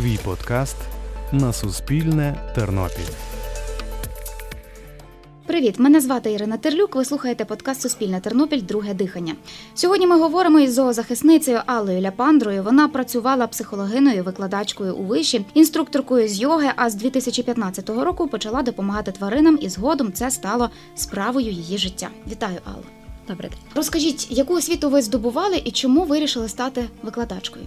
Твій подкаст на Суспільне Тернопіль. Привіт, мене звати Ірина Терлюк. Ви слухаєте подкаст Суспільне Тернопіль Друге дихання. Сьогодні ми говоримо із зоозахисницею Аллою Ляпандрою. Вона працювала психологиною, викладачкою у виші, інструкторкою з йоги. А з 2015 року почала допомагати тваринам, і згодом це стало справою її життя. Вітаю, Алло. Добрий день. Розкажіть, яку освіту ви здобували і чому вирішили стати викладачкою?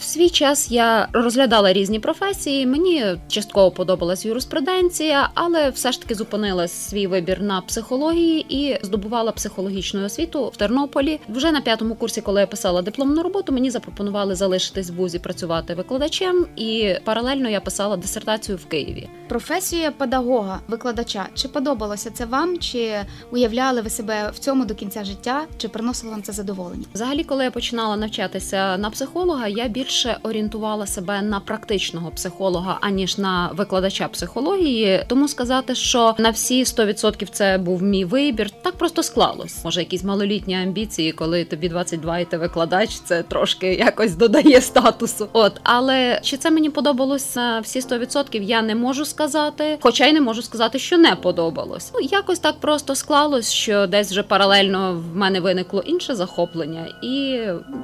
В свій час я розглядала різні професії. Мені частково подобалась юриспруденція, але все ж таки зупинила свій вибір на психології і здобувала психологічну освіту в Тернополі. Вже на п'ятому курсі, коли я писала дипломну роботу, мені запропонували залишитись в вузі працювати викладачем, і паралельно я писала дисертацію в Києві. Професія педагога, викладача. Чи подобалося це вам? Чи уявляли ви себе в цьому до кінця життя? Чи приносило вам це задоволення? Взагалі, коли я починала навчатися на психолога, я більше орієнтувала себе на практичного психолога, аніж на викладача психології. Тому сказати, що на всі 100% це був мій вибір, так просто склалось. Може, якісь малолітні амбіції, коли тобі 22 і ти викладач, це трошки якось додає статусу. От, але чи це мені подобалось на всі 100%, я не можу сказати, хоча й не можу сказати, що не подобалось. Ну якось так просто склалось, що десь вже паралельно в мене виникло інше захоплення, і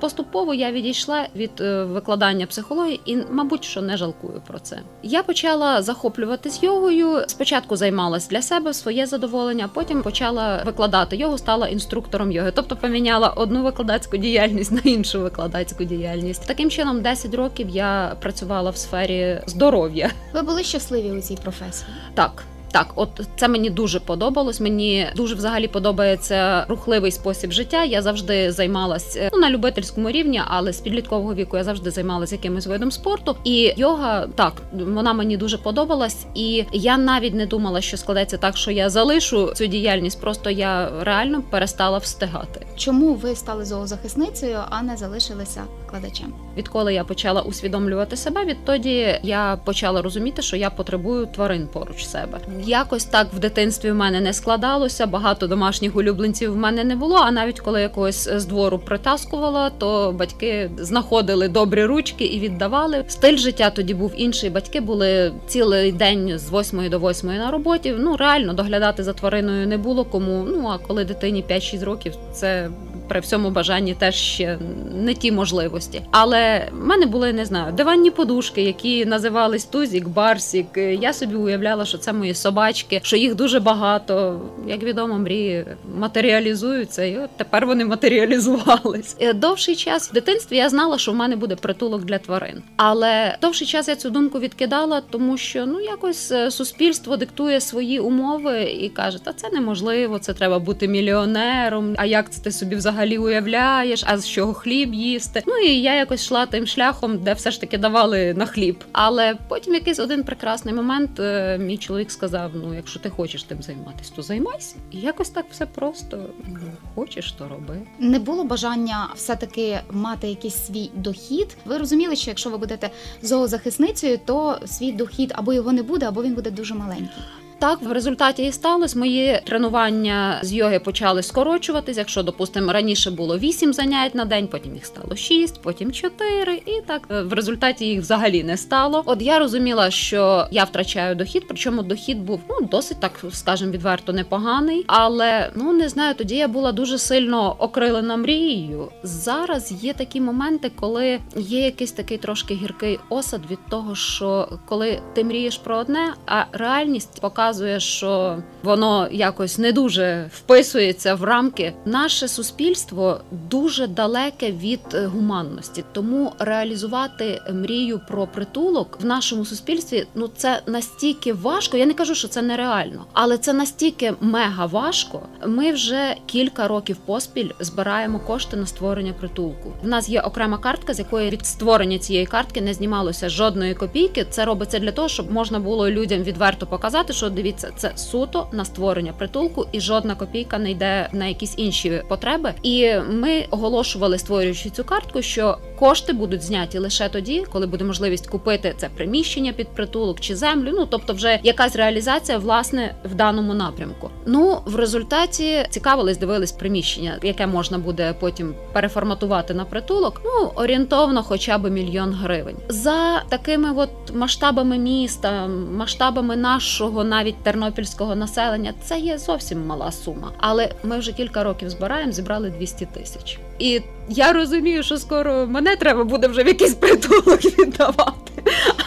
поступово я відійшла від е, викладання психології і, мабуть, що не жалкую про це. Я почала захоплюватись йогою. Спочатку займалась для себе своє задоволення, потім почала викладати йогу, стала інструктором йоги, тобто поміняла одну викладацьку діяльність на іншу викладацьку діяльність. Таким чином, 10 років я працювала в сфері здоров'я. Ви були щасливі у цій професії? Так. Так, от це мені дуже подобалось. Мені дуже взагалі подобається рухливий спосіб життя. Я завжди займалася ну, на любительському рівні, але з підліткового віку я завжди займалася якимось видом спорту. І йога так вона мені дуже подобалась, і я навіть не думала, що складеться так, що я залишу цю діяльність. Просто я реально перестала встигати. Чому ви стали зоозахисницею, а не залишилися викладачем? Відколи я почала усвідомлювати себе, відтоді я почала розуміти, що я потребую тварин поруч себе. Якось так в дитинстві в мене не складалося. Багато домашніх улюбленців в мене не було. А навіть коли якогось з двору притаскувала, то батьки знаходили добрі ручки і віддавали. Стиль життя тоді був інший. Батьки були цілий день з 8 до 8 на роботі. Ну реально доглядати за твариною не було кому. Ну а коли дитині 5-6 років, це при всьому бажанні теж ще не ті можливості. Але в мене були не знаю диванні подушки, які називались Тузік, Барсік. Я собі уявляла, що це мої собачки, що їх дуже багато. Як відомо, мрії матеріалізуються, і от тепер вони матеріалізувались. Довший час в дитинстві я знала, що в мене буде притулок для тварин. Але довший час я цю думку відкидала, тому що ну якось суспільство диктує свої умови і каже: та це неможливо, це треба бути мільйонером. А як це ти собі взагалі уявляєш? А з чого хліб їсти? Ну і я якось йшла тим шляхом, де все ж таки давали на хліб. Але потім якийсь один прекрасний момент мій чоловік сказав: Ну, якщо ти хочеш тим займатися, то займайся. І якось так все просто ну, хочеш, то роби. Не було бажання все-таки мати якийсь свій дохід. Ви розуміли, що якщо ви будете зоозахисницею, то свій дохід або його не буде, або він буде дуже маленький. Так, в результаті і сталося. Мої тренування з йоги почали скорочуватись. Якщо, допустимо, раніше було 8 занять на день, потім їх стало 6, потім 4, і так в результаті їх взагалі не стало. От я розуміла, що я втрачаю дохід, причому дохід був ну досить так, скажімо, відверто непоганий. Але ну не знаю, тоді я була дуже сильно окрилена мрією. Зараз є такі моменти, коли є якийсь такий трошки гіркий осад від того, що коли ти мрієш про одне, а реальність показує показує, що воно якось не дуже вписується в рамки. Наше суспільство дуже далеке від е, гуманності, тому реалізувати мрію про притулок в нашому суспільстві ну це настільки важко. Я не кажу, що це нереально, але це настільки мега важко. Ми вже кілька років поспіль збираємо кошти на створення притулку. В нас є окрема картка, з якої від створення цієї картки не знімалося жодної копійки. Це робиться для того, щоб можна було людям відверто показати, що Подивіться, це суто на створення притулку, і жодна копійка не йде на якісь інші потреби. І ми оголошували, створюючи цю картку, що кошти будуть зняті лише тоді, коли буде можливість купити це приміщення під притулок чи землю. Ну тобто, вже якась реалізація власне в даному напрямку. Ну в результаті цікавились, дивились приміщення, яке можна буде потім переформатувати на притулок. Ну орієнтовно, хоча б мільйон гривень. За такими от масштабами міста, масштабами нашого навіть тернопільського населення, це є зовсім мала сума. Але ми вже кілька років збираємо, зібрали 200 тисяч. І я розумію, що скоро мене треба буде вже в якийсь притулок віддавати.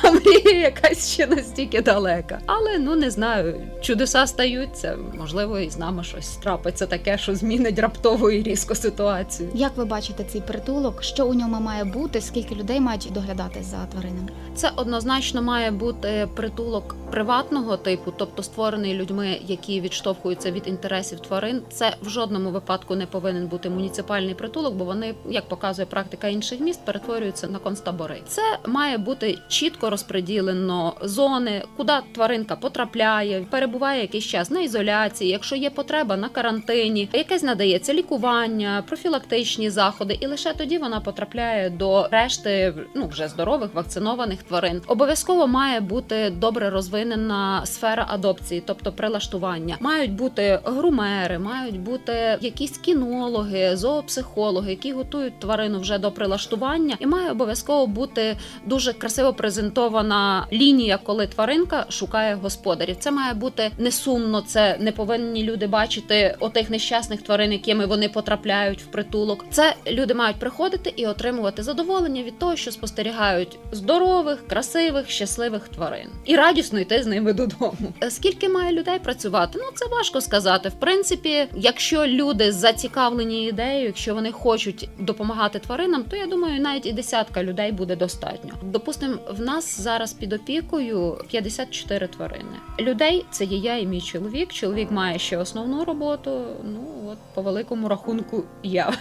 А мрія якась ще настільки далека. Але ну не знаю, чудеса стаються. Можливо, і з нами щось трапиться таке, що змінить раптово і різко ситуацію. Як ви бачите цей притулок? Що у ньому має бути? Скільки людей мають доглядати за тваринами? Це однозначно має бути притулок приватного типу, тобто створений людьми, які відштовхуються від інтересів тварин. Це в жодному випадку не повинен бути муніципальний притулок, бо вони, як показує практика інших міст, перетворюються на концтабори. Це має бути чітко розподілено зони, куди тваринка потрапляє, перебуває якийсь час на ізоляції, якщо є потреба на карантині, якесь надається лікування, профілактичні заходи, і лише тоді вона потрапляє до решти ну вже здорових вакцинованих тварин. Обов'язково має бути добре розвинена сфера адопції, тобто прилаштування. Мають бути грумери, мають бути якісь кінологи, зоопсихологи, які готують тварину вже до прилаштування, і має обов'язково бути дуже красиво презентована лінія, коли тваринка шукає господарів. Це має бути не сумно. Це не повинні люди бачити отих нещасних тварин, якими вони потрапляють в притулок. Це люди мають приходити і отримувати задоволення від того, що спостерігають здорових, красивих, щасливих тварин, і радісно йти з ними додому. Е, Скільки має людей працювати? Ну це важко сказати. В принципі, якщо люди зацікавлені ідеєю, якщо вони хочуть допомагати тваринам, то я думаю, навіть і десятка людей буде достатньо. Допустимо, в нас зараз під опікою 54 тварини. Людей це є я і мій чоловік. Чоловік має ще основну роботу. Ну от по великому рахунку я.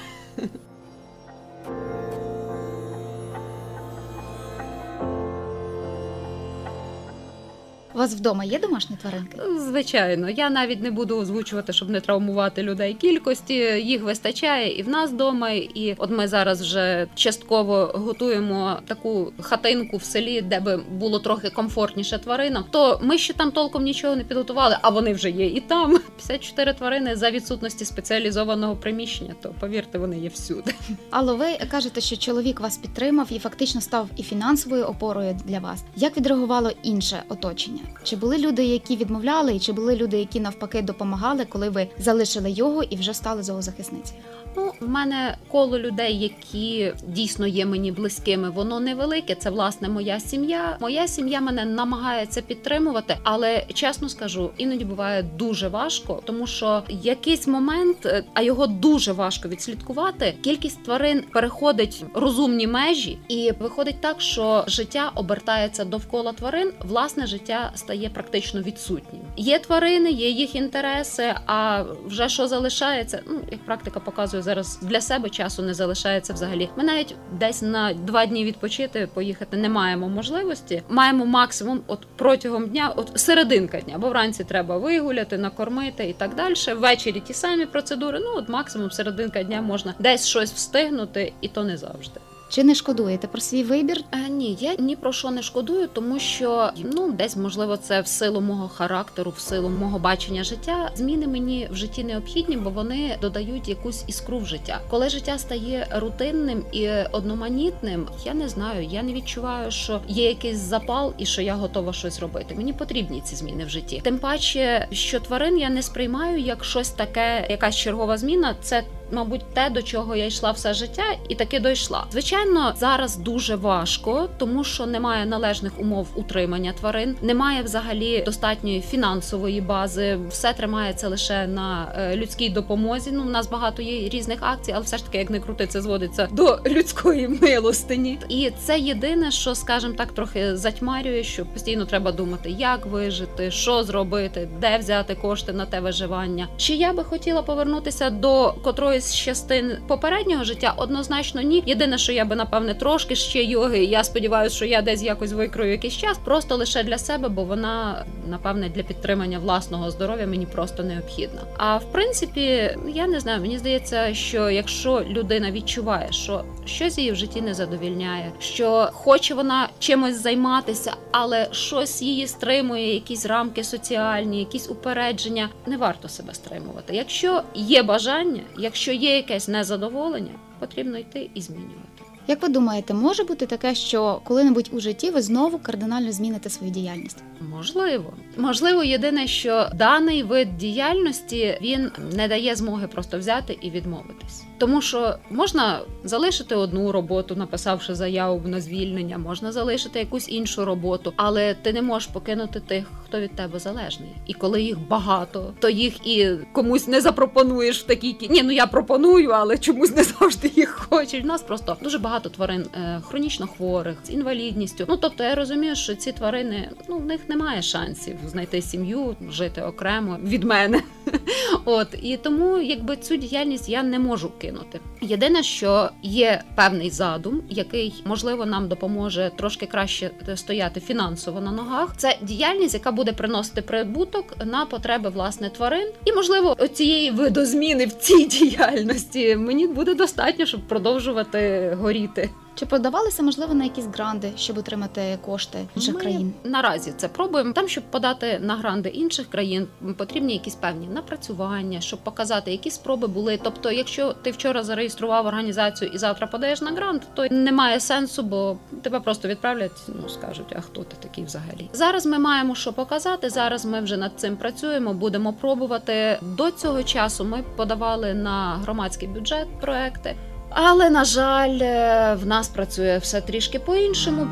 У вас вдома є домашні тваринки? Звичайно, я навіть не буду озвучувати, щоб не травмувати людей. Кількості їх вистачає і в нас вдома. І от ми зараз вже частково готуємо таку хатинку в селі, де би було трохи комфортніше тваринам. То ми ще там толком нічого не підготували, а вони вже є і там. 54 тварини за відсутності спеціалізованого приміщення. То повірте, вони є всюди. Алло, ви кажете, що чоловік вас підтримав і фактично став і фінансовою опорою для вас. Як відреагувало інше оточення? Чи були люди, які відмовляли, і чи були люди, які навпаки допомагали, коли ви залишили його і вже стали зоозахисницею? Ну, в мене коло людей, які дійсно є мені близькими, воно невелике. Це власне моя сім'я. Моя сім'я мене намагається підтримувати, але чесно скажу, іноді буває дуже важко, тому що якийсь момент, е, а його дуже важко відслідкувати. Кількість тварин переходить розумні межі, і виходить так, що життя обертається довкола тварин. Власне життя стає практично відсутнім. Є тварини, є їх інтереси. А вже що залишається, ну як практика показує зараз для себе часу не залишається взагалі. Ми навіть десь на два дні відпочити, поїхати не маємо можливості. Маємо максимум, от протягом дня, от серединка дня, бо вранці треба вигуляти, накормити і так далі. Ввечері ті самі процедури. Ну от максимум серединка дня можна десь щось встигнути, і то не завжди. Чи не шкодуєте про свій вибір? Е, ні, я ні про що не шкодую, тому що ну десь можливо це в силу мого характеру, в силу мого бачення життя. Зміни мені в житті необхідні, бо вони додають якусь іскру в життя. Коли життя стає рутинним і одноманітним, я не знаю, я не відчуваю, що є якийсь запал і що я готова щось робити. Мені потрібні ці зміни в житті. Тим паче, що тварин я не сприймаю як щось таке, якась чергова зміна. Це мабуть, те, до чого я йшла все життя, і таки дійшла. Звичайно, зараз дуже важко, тому що немає належних умов утримання тварин, немає взагалі достатньої фінансової бази. Все тримається лише на е, людській допомозі. Ну, у нас багато є різних акцій, але все ж таки, як не крути, це зводиться до людської милостині. І це єдине, що, скажімо так, трохи затьмарює, що постійно треба думати, як вижити, що зробити, де взяти кошти на те виживання. Чи я би хотіла повернутися до котрої якихось частин попереднього життя однозначно ні. Єдине, що я би напевне трошки ще йоги. Я сподіваюся, що я десь якось викрою якийсь час, просто лише для себе, бо вона напевне для підтримання власного здоров'я мені просто необхідна. А в принципі, я не знаю, мені здається, що якщо людина відчуває, що щось її в житті не задовільняє, що хоче вона чимось займатися, але щось її стримує, якісь рамки соціальні, якісь упередження, не варто себе стримувати. Якщо є бажання, якщо є якесь незадоволення, потрібно йти і змінювати. Як ви думаєте, може бути таке, що коли-небудь у житті ви знову кардинально зміните свою діяльність? Можливо, можливо, єдине, що даний вид діяльності він не дає змоги просто взяти і відмовитись, тому що можна залишити одну роботу, написавши заяву на звільнення, можна залишити якусь іншу роботу, але ти не можеш покинути тих, хто від тебе залежний. І коли їх багато, то їх і комусь не запропонуєш в такій кі... Ні, ну я пропоную, але чомусь не завжди їх хочуть. У нас просто дуже багато тварин е, хронічно хворих з інвалідністю. Ну тобто я розумію, що ці тварини ну в них немає шансів знайти сім'ю, жити окремо від мене. От і тому, якби цю діяльність я не можу кинути. Єдине, що є певний задум, який можливо нам допоможе трошки краще стояти фінансово на ногах. Це діяльність, яка буде приносити прибуток на потреби власне тварин, і можливо цієї видозміни в цій діяльності мені буде достатньо, щоб продовжувати горіти. Чи подавалися, можливо, на якісь гранди, щоб отримати кошти інших Ми країн? Наразі це пробуємо. Там, щоб подати на гранди інших країн, потрібні якісь певні напрацювання, щоб показати, які спроби були. Тобто, якщо ти вчора зареєстрував організацію і завтра подаєш на грант, то немає сенсу, бо тебе просто відправлять. Ну скажуть, а хто ти такий взагалі? Зараз ми маємо що показати. Зараз ми вже над цим працюємо, будемо пробувати. До цього часу ми подавали на громадський бюджет проекти. Але на жаль, е, в нас працює все трішки по-іншому.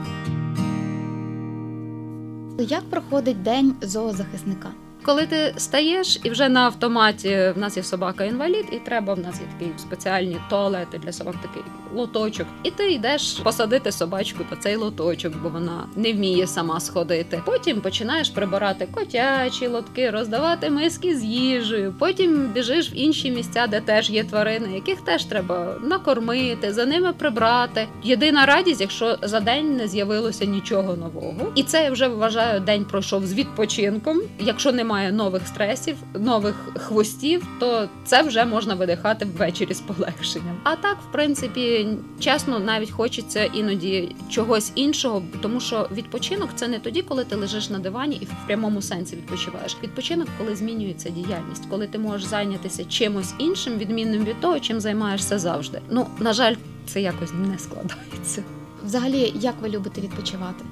Як проходить день зоозахисника? Коли ти стаєш і вже на автоматі в нас є собака інвалід, і треба в нас є такі спеціальні туалети для собак, такий лоточок. І ти йдеш посадити собачку по цей лоточок, бо вона не вміє сама сходити. Потім починаєш прибирати котячі лотки, роздавати миски з їжею. Потім біжиш в інші місця, де теж є тварини, яких теж треба накормити, за ними прибрати. Єдина радість, якщо за день не з'явилося нічого нового, і це я вже вважаю, день пройшов з відпочинком. Якщо немає нових стресів, нових хвостів, то це вже можна видихати ввечері з полегшенням. А так, в принципі, чесно, навіть хочеться іноді чогось іншого, тому що відпочинок це не тоді, коли ти лежиш на дивані і в прямому сенсі відпочиваєш. Відпочинок, коли змінюється діяльність, коли ти можеш зайнятися чимось іншим, відмінним від того, чим займаєшся завжди. Ну на жаль, це якось не складається. Взагалі, як ви любите відпочивати?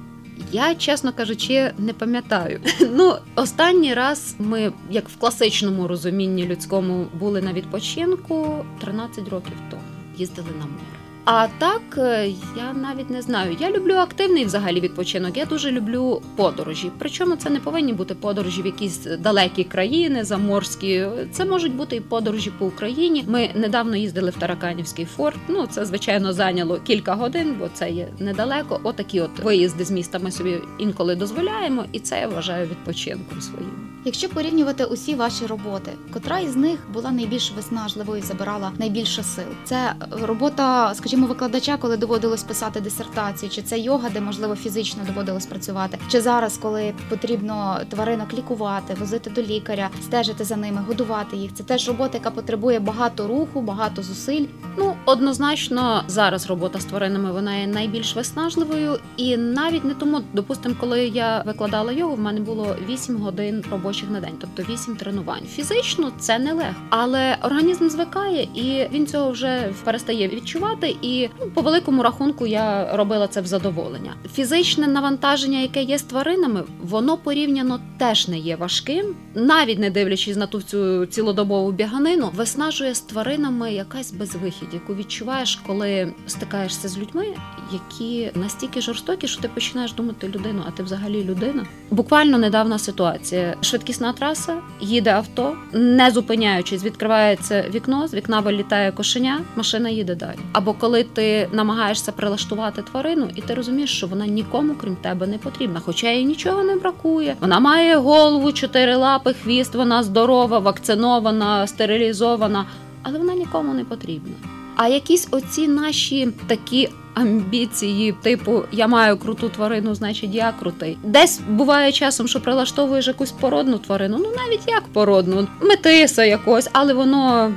Я, чесно кажучи, не пам'ятаю. Ну, останній раз ми, як в класичному розумінні людському, були на відпочинку 13 років тому. Їздили на море. А так е, я навіть не знаю. Я люблю активний взагалі відпочинок. Я дуже люблю подорожі. Причому це не повинні бути подорожі в якісь далекі країни, заморські. Це можуть бути і подорожі по Україні. Ми недавно їздили в Тараканівський форт. Ну це звичайно зайняло кілька годин, бо це є недалеко. Отакі от виїзди з міста ми собі інколи дозволяємо, і це я вважаю відпочинком своїм. Якщо порівнювати усі ваші роботи, котра із них була найбільш виснажливою і забирала найбільше сил? Це робота, скажімо, викладача, коли доводилось писати дисертацію, чи це йога, де можливо фізично доводилось працювати, чи зараз, коли потрібно тваринок лікувати, возити до лікаря, стежити за ними, годувати їх. Це теж робота, яка потребує багато руху, багато зусиль. Ну, однозначно, зараз робота з тваринами вона є найбільш виснажливою, і навіть не тому, допустимо, коли я викладала йогу, в мене було 8 годин робочих на день, тобто 8 тренувань. Фізично це не легко, але організм звикає і він цього вже перестає відчувати. І ну, по великому рахунку я робила це в задоволення. Фізичне навантаження, яке є з тваринами, воно порівняно теж не є важким, навіть не дивлячись на ту цю цілодобову біганину, виснажує з тваринами якась безвихідь, яку відчуваєш, коли стикаєшся з людьми, які настільки жорстокі, що ти починаєш думати людину, а ти взагалі людина. Буквально недавна ситуація. Швидкісна траса, їде авто, не зупиняючись, відкривається вікно, з вікна вилітає кошеня, машина їде далі. Або коли ти намагаєшся прилаштувати тварину, і ти розумієш, що вона нікому крім тебе не потрібна, хоча їй нічого не бракує. Вона має голову, чотири лапи, хвіст, вона здорова, вакцинована, стерилізована. але вона нікому не потрібна. А якісь оці наші такі амбіції, типу я маю круту тварину, значить я крутий. Десь буває часом, що прилаштовуєш якусь породну тварину, ну навіть як породну, метиса якось, але воно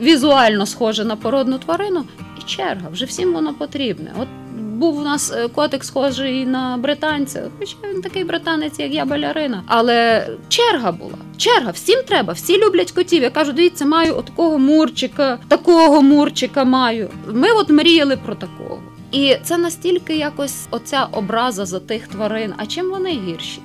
візуально схоже на породну тварину, і черга, вже всім воно потрібне. От був у нас е, котик схожий на британця, хоча він такий британець, як я балярина. Але черга була. Черга, всім треба, всі люблять котів. Я кажу, дивіться, маю такого мурчика, такого мурчика маю. Ми от мріяли про такого. І це настільки якось оця образа за тих тварин. А чим вони гірші?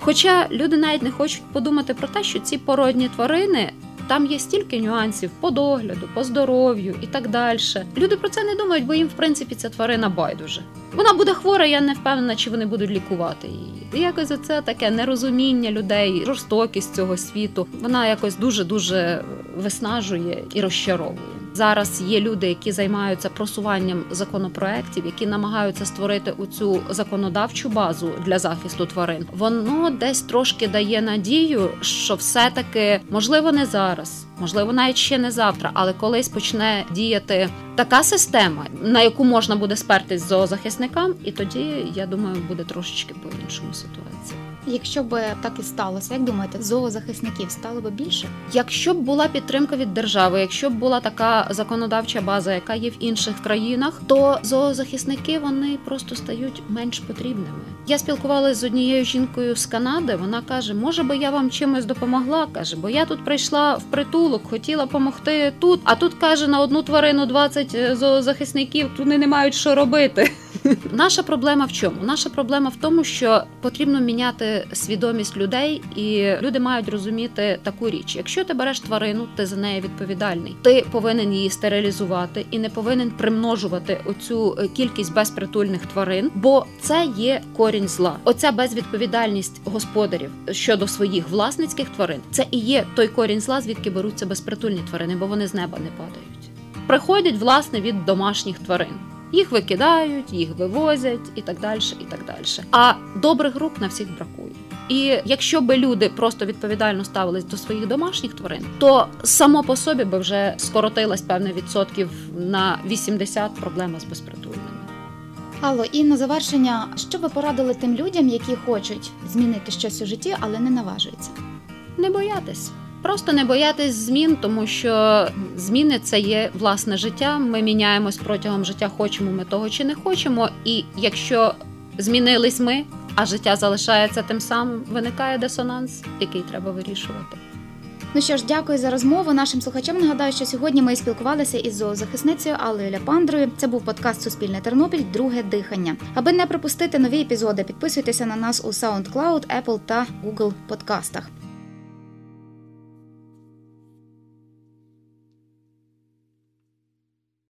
Хоча люди навіть не хочуть подумати про те, що ці породні тварини. Там є стільки нюансів по догляду, по здоров'ю і так далі. Люди про це не думають, бо їм, в принципі, ця тварина байдуже. Вона буде хвора, я не впевнена, чи вони будуть лікувати її. І якось оце таке нерозуміння людей, жорстокість цього світу. Вона якось дуже дуже виснажує і розчаровує. Зараз є люди, які займаються просуванням законопроєктів, які намагаються створити оцю законодавчу базу для захисту тварин. Воно десь трошки дає надію, що все-таки можливо не зараз, можливо, навіть ще не завтра, але колись почне діяти така система, на яку можна буде спертись зоозахисникам, і тоді я думаю, буде трошечки по іншому ситуація. Якщо б так і сталося, як думаєте, зоозахисників стало б більше? Якщо б була підтримка від держави, якщо б була така законодавча база, яка є в інших країнах, то зоозахисники вони просто стають менш потрібними. Я спілкувалася з однією жінкою з Канади. Вона каже: Може би я вам чимось допомогла? каже, бо я тут прийшла в притулок, хотіла допомогти тут. А тут каже на одну тварину 20 зоозахисників. Вони не мають що робити. Наша проблема в чому? Наша проблема в тому, що потрібно міняти свідомість людей, і люди мають розуміти таку річ: якщо ти береш тварину, ти за неї відповідальний. Ти повинен її стерилізувати і не повинен примножувати оцю е, кількість безпритульних тварин, бо це є корінь зла. Оця безвідповідальність господарів щодо своїх власницьких тварин, це і є той корінь зла, звідки беруться безпритульні тварини, бо вони з неба не падають. Приходять власне від домашніх тварин. Їх викидають, їх вивозять і так далі. і так далі. А добрих рук на всіх бракує. І якщо би люди просто відповідально ставились до своїх домашніх тварин, то само по собі би вже скоротилась певне відсотків на 80 проблема з безпритульними. Алло, і на завершення, що ви порадили тим людям, які хочуть змінити щось у житті, але не наважуються? Не боятись. Просто не боятись змін, тому що зміни це є власне життя. Ми міняємось протягом життя, хочемо ми того чи не хочемо. І якщо змінились ми, а життя залишається тим самим, виникає дисонанс, який треба вирішувати. Ну що ж, дякую за розмову. Нашим слухачам нагадаю, що сьогодні ми спілкувалися із зоозахисницею Аллою Ляпандрою. Це був подкаст Суспільне Тернопіль Друге дихання. Аби не пропустити нові епізоди, підписуйтеся на нас у SoundCloud, Apple та Google подкастах.